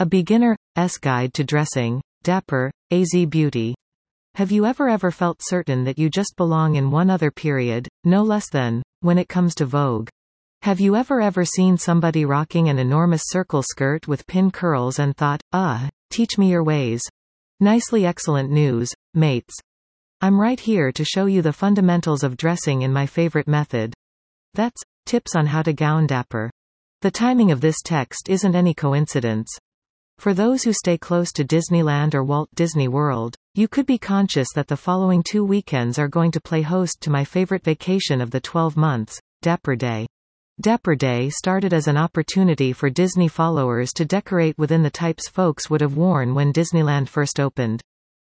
A beginner's guide to dressing. Dapper, AZ Beauty. Have you ever ever felt certain that you just belong in one other period, no less than, when it comes to Vogue? Have you ever ever seen somebody rocking an enormous circle skirt with pin curls and thought, ah, teach me your ways? Nicely excellent news, mates. I'm right here to show you the fundamentals of dressing in my favorite method. That's, tips on how to gown dapper. The timing of this text isn't any coincidence. For those who stay close to Disneyland or Walt Disney World, you could be conscious that the following two weekends are going to play host to my favorite vacation of the 12 months, Dapper Day. Dapper Day started as an opportunity for Disney followers to decorate within the types folks would have worn when Disneyland first opened.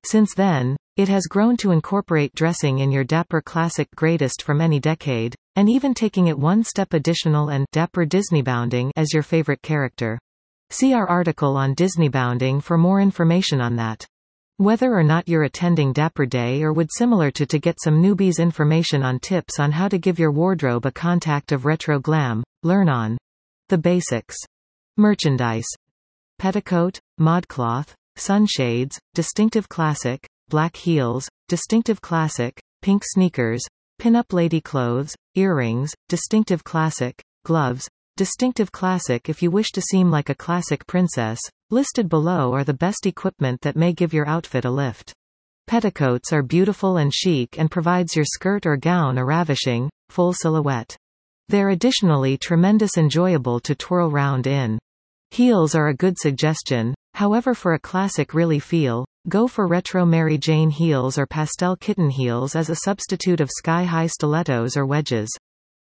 Since then, it has grown to incorporate dressing in your Dapper classic greatest from any decade, and even taking it one step additional and Dapper Disneybounding as your favorite character. See our article on Disneybounding for more information on that. Whether or not you're attending Dapper Day or would similar to to get some newbies information on tips on how to give your wardrobe a contact of retro glam, learn on the basics. Merchandise. Petticoat, modcloth, sunshades, distinctive classic, black heels, distinctive classic, pink sneakers, pin-up lady clothes, earrings, distinctive classic, gloves, distinctive classic if you wish to seem like a classic princess, listed below are the best equipment that may give your outfit a lift. Petticoats are beautiful and chic and provides your skirt or gown a ravishing, full silhouette. They're additionally tremendous enjoyable to twirl round in. Heels are a good suggestion, however for a classic really feel, go for retro Mary Jane heels or pastel kitten heels as a substitute of sky-high stilettos or wedges.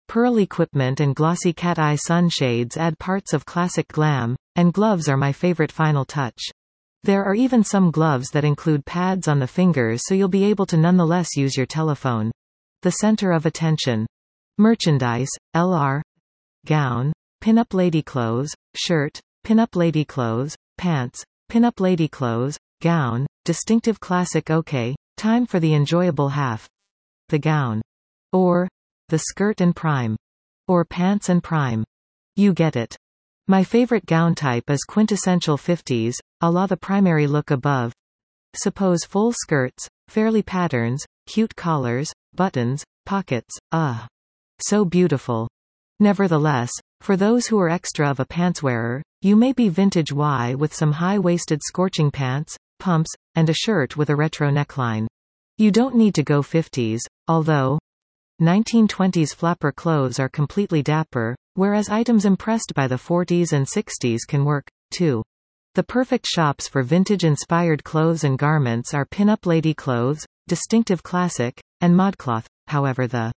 Pearl equipment and glossy cat eye sunshades add parts of classic glam, and gloves are my favorite final touch. There are even some gloves that include pads on the fingers so you'll be able to nonetheless use your telephone. The center of attention. Merchandise, LR. Gown. Pin-up lady clothes, shirt, pin-up lady clothes, pants, pin-up lady clothes, gown, distinctive classic okay, time for the enjoyable half. The gown. Or, the skirt and prime. Or pants and prime. You get it. My favorite gown type is quintessential 50s, a la the primary look above. Suppose full skirts, fairly patterns, cute collars, buttons, pockets, ah. So beautiful. Nevertheless, for those who are extra of a pantswearer, you may be vintage Y with some high-waisted scorching pants, pumps, and a shirt with a retro neckline. You don't need to go 50s, although, 1920s flapper clothes are completely dapper, whereas items impressed by the 40s and 60s can work, too. The perfect shops for vintage-inspired clothes and garments are pin-up lady clothes, distinctive classic, and modcloth, however the